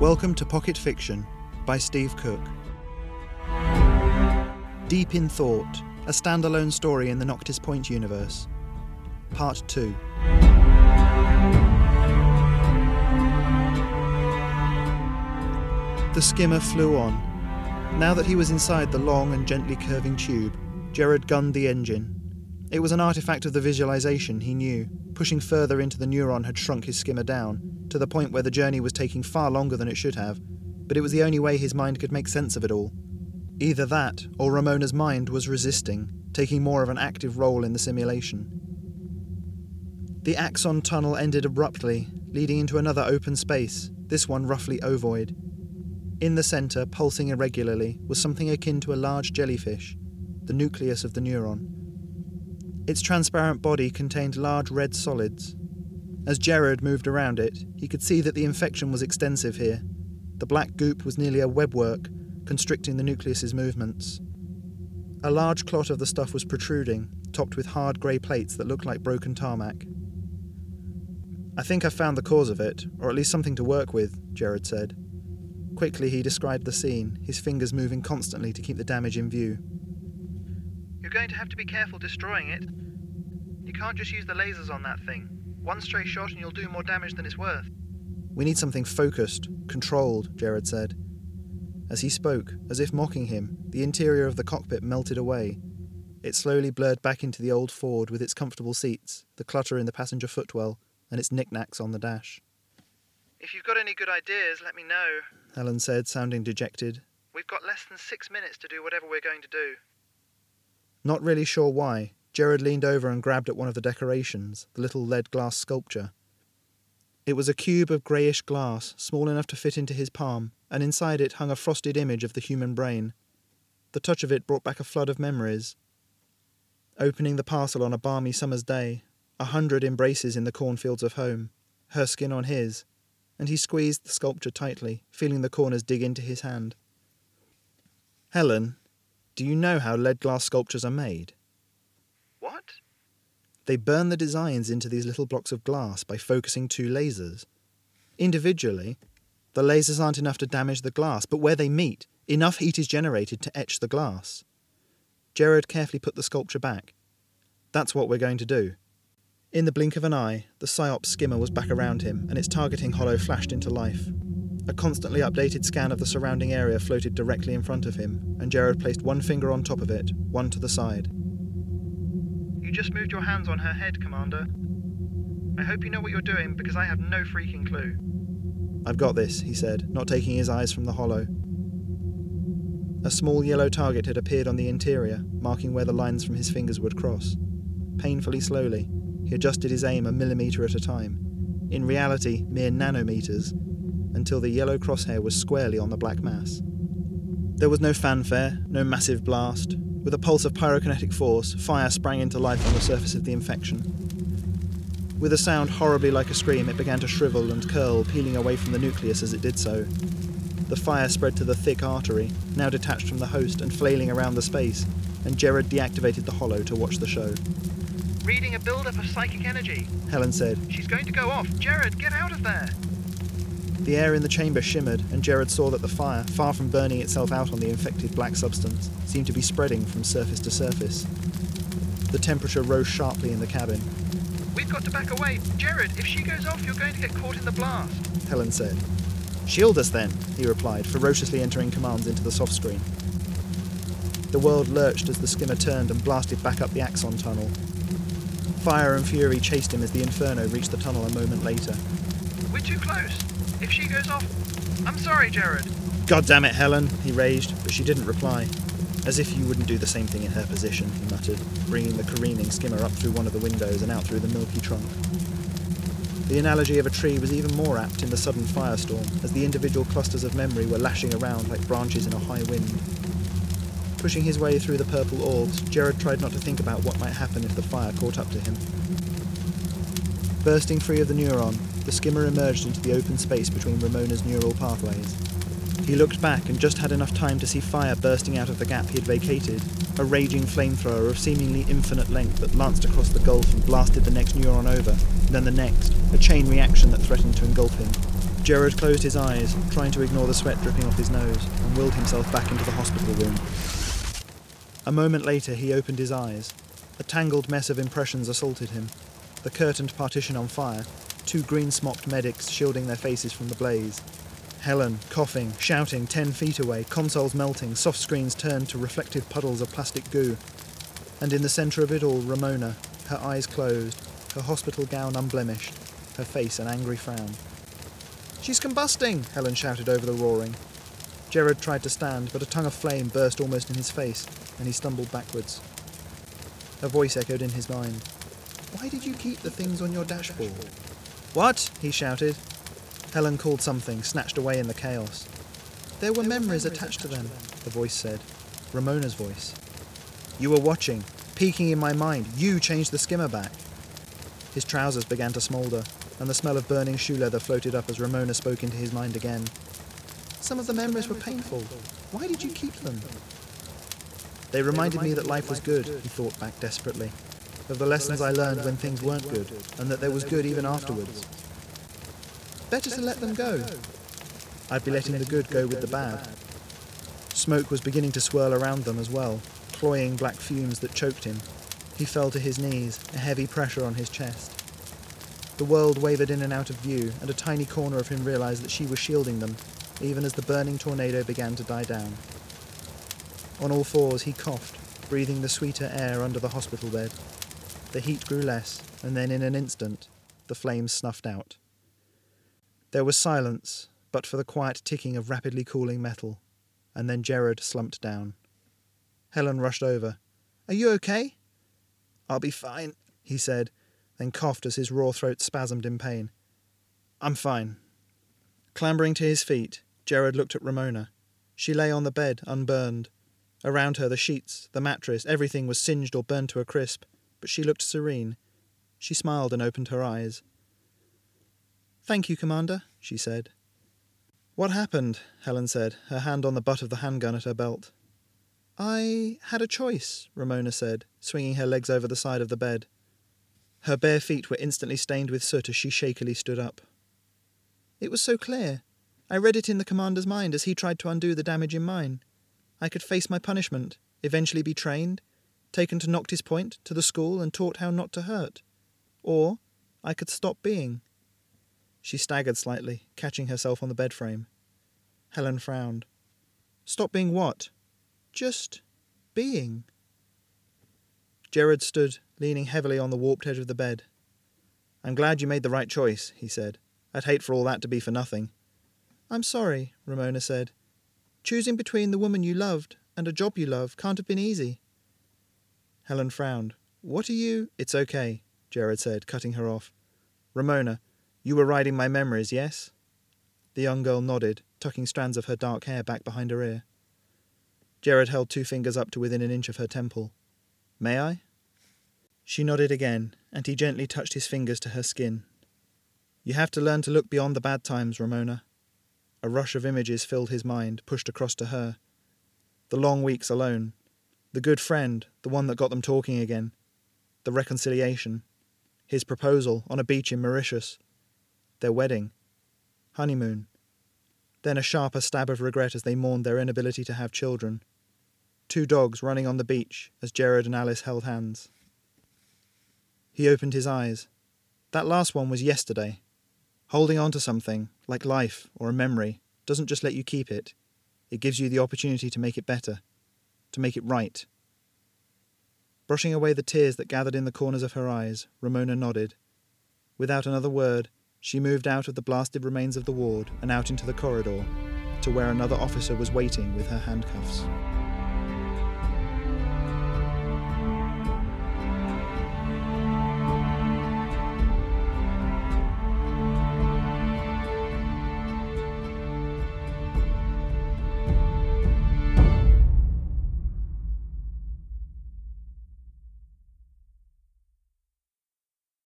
Welcome to Pocket Fiction by Steve Cook. Deep in Thought, a standalone story in the Noctis Point universe. Part 2. The skimmer flew on. Now that he was inside the long and gently curving tube, Jared gunned the engine. It was an artifact of the visualization, he knew. Pushing further into the neuron had shrunk his skimmer down, to the point where the journey was taking far longer than it should have, but it was the only way his mind could make sense of it all. Either that, or Ramona's mind was resisting, taking more of an active role in the simulation. The Axon tunnel ended abruptly, leading into another open space, this one roughly ovoid. In the centre, pulsing irregularly, was something akin to a large jellyfish, the nucleus of the neuron. Its transparent body contained large red solids. As Jared moved around it, he could see that the infection was extensive here. The black goop was nearly a webwork, constricting the nucleus's movements. A large clot of the stuff was protruding, topped with hard grey plates that looked like broken tarmac. I think I've found the cause of it, or at least something to work with, Jared said. Quickly, he described the scene, his fingers moving constantly to keep the damage in view. You're going to have to be careful destroying it. You can't just use the lasers on that thing. One stray shot and you'll do more damage than it's worth. We need something focused, controlled, Jared said. As he spoke, as if mocking him, the interior of the cockpit melted away. It slowly blurred back into the old Ford with its comfortable seats, the clutter in the passenger footwell, and its knickknacks on the dash. If you've got any good ideas, let me know. Helen said, sounding dejected. We've got less than six minutes to do whatever we're going to do. Not really sure why, Jared leaned over and grabbed at one of the decorations, the little lead glass sculpture. It was a cube of greyish glass, small enough to fit into his palm, and inside it hung a frosted image of the human brain. The touch of it brought back a flood of memories. Opening the parcel on a balmy summer's day, a hundred embraces in the cornfields of home, her skin on his, and he squeezed the sculpture tightly, feeling the corners dig into his hand. Helen, do you know how lead glass sculptures are made? They burn the designs into these little blocks of glass by focusing two lasers. Individually, the lasers aren't enough to damage the glass, but where they meet, enough heat is generated to etch the glass. Jared carefully put the sculpture back. That's what we're going to do. In the blink of an eye, the PSYOP skimmer was back around him, and its targeting holo flashed into life. A constantly updated scan of the surrounding area floated directly in front of him, and Jared placed one finger on top of it, one to the side. You just moved your hands on her head, Commander. I hope you know what you're doing because I have no freaking clue. I've got this, he said, not taking his eyes from the holo. A small yellow target had appeared on the interior, marking where the lines from his fingers would cross. Painfully slowly, he adjusted his aim a millimetre at a time, in reality, mere nanometers, until the yellow crosshair was squarely on the black mass. There was no fanfare, no massive blast. With a pulse of pyrokinetic force, fire sprang into life on the surface of the infection. With a sound horribly like a scream, it began to shrivel and curl, peeling away from the nucleus as it did so. The fire spread to the thick artery, now detached from the host and flailing around the space, and Jared deactivated the holo to watch the show. Reading a buildup of psychic energy. Helen said. She's going to go off. Jared, get out of there. The air in the chamber shimmered, and Jared saw that the fire, far from burning itself out on the infected black substance, seemed to be spreading from surface to surface. The temperature rose sharply in the cabin. We've got to back away. Jared, if she goes off, you're going to get caught in the blast. Helen said. Shield us then, he replied, ferociously entering commands into the soft screen. The world lurched as the skimmer turned and blasted back up the Axon tunnel. Fire and fury chased him as the Inferno reached the tunnel a moment later. We're too close. If she goes off. I'm sorry, Jared. God damn it, Helen, he raged, but she didn't reply. As if you wouldn't do the same thing in her position, he muttered, bringing the careening skimmer up through one of the windows and out through the milky trunk. The analogy of a tree was even more apt in the sudden firestorm, as the individual clusters of memory were lashing around like branches in a high wind. Pushing his way through the purple orbs, Jared tried not to think about what might happen if the fire caught up to him. Bursting free of the neuron, the skimmer emerged into the open space between Ramona's neural pathways. He looked back and just had enough time to see fire bursting out of the gap he had vacated, a raging flamethrower of seemingly infinite length that lanced across the gulf and blasted the next neuron over, then the next, a chain reaction that threatened to engulf him. Jared closed his eyes, trying to ignore the sweat dripping off his nose, and willed himself back into the hospital room. A moment later, he opened his eyes. A tangled mess of impressions assaulted him. The curtained partition on fire, two green smocked medics shielding their faces from the blaze. Helen, coughing, shouting, ten feet away, consoles melting, soft screens turned to reflective puddles of plastic goo. And in the centre of it all, Ramona, her eyes closed, her hospital gown unblemished, her face an angry frown. She's combusting! Helen shouted over the roaring. Jared tried to stand, but a tongue of flame burst almost in his face, and he stumbled backwards. A voice echoed in his mind. Why did you keep the things on your dashboard? What? he shouted. Helen called something, snatched away in the chaos. There were memories attached to them, the voice said. Ramona's voice. You were watching, peeking in my mind. You changed the skimmer back. His trousers began to smoulder, and the smell of burning shoe leather floated up as Ramona spoke into his mind again. Some of the memories were painful. Why did you keep them? They reminded me that life was good, he thought back desperately, of the lessons I learned when things weren't good, and that there was good even afterwards. Better to let them go. I'd be letting the good go with the bad. Smoke was beginning to swirl around them as well, cloying black fumes that choked him. He fell to his knees, a heavy pressure on his chest. The world wavered in and out of view, and a tiny corner of him realized that she was shielding them, even as the burning tornado began to die down. On all fours, he coughed, breathing the sweeter air under the hospital bed. The heat grew less, and then in an instant, the flames snuffed out. There was silence, but for the quiet ticking of rapidly cooling metal, and then Jared slumped down. Helen rushed over. Are you okay? I'll be fine, he said, then coughed as his raw throat spasmed in pain. I'm fine. Clambering to his feet, Jared looked at Ramona. She lay on the bed, unburned. Around her, the sheets, the mattress, everything was singed or burned to a crisp, but she looked serene. She smiled and opened her eyes. Thank you, Commander, she said. What happened? Helen said, her hand on the butt of the handgun at her belt. I had a choice, Ramona said, swinging her legs over the side of the bed. Her bare feet were instantly stained with soot as she shakily stood up. It was so clear. I read it in the commander's mind as he tried to undo the damage in mine. I could face my punishment, eventually be trained, taken to Noctis Point, to the school, and taught how not to hurt. Or I could stop being. She staggered slightly, catching herself on the bed frame. Helen frowned. Stop being what? Just being. Jared stood, leaning heavily on the warped edge of the bed. I'm glad you made the right choice, he said. I'd hate for all that to be for nothing. I'm sorry, Ramona said. Choosing between the woman you loved and a job you love can't have been easy. Helen frowned. What are you? It's okay, Jared said, cutting her off. Ramona, you were riding my memories, yes? The young girl nodded, tucking strands of her dark hair back behind her ear. Jared held two fingers up to within an inch of her temple. May I? She nodded again, and he gently touched his fingers to her skin. You have to learn to look beyond the bad times, Ramona. A rush of images filled his mind, pushed across to her. The long weeks alone. The good friend, the one that got them talking again. The reconciliation. His proposal on a beach in Mauritius. Their wedding. Honeymoon. Then a sharper stab of regret as they mourned their inability to have children. Two dogs running on the beach as Jared and Alice held hands. He opened his eyes. That last one was yesterday. Holding on to something, like life or a memory, doesn't just let you keep it, it gives you the opportunity to make it better, to make it right. Brushing away the tears that gathered in the corners of her eyes, Ramona nodded. Without another word, she moved out of the blasted remains of the ward and out into the corridor, to where another officer was waiting with her handcuffs.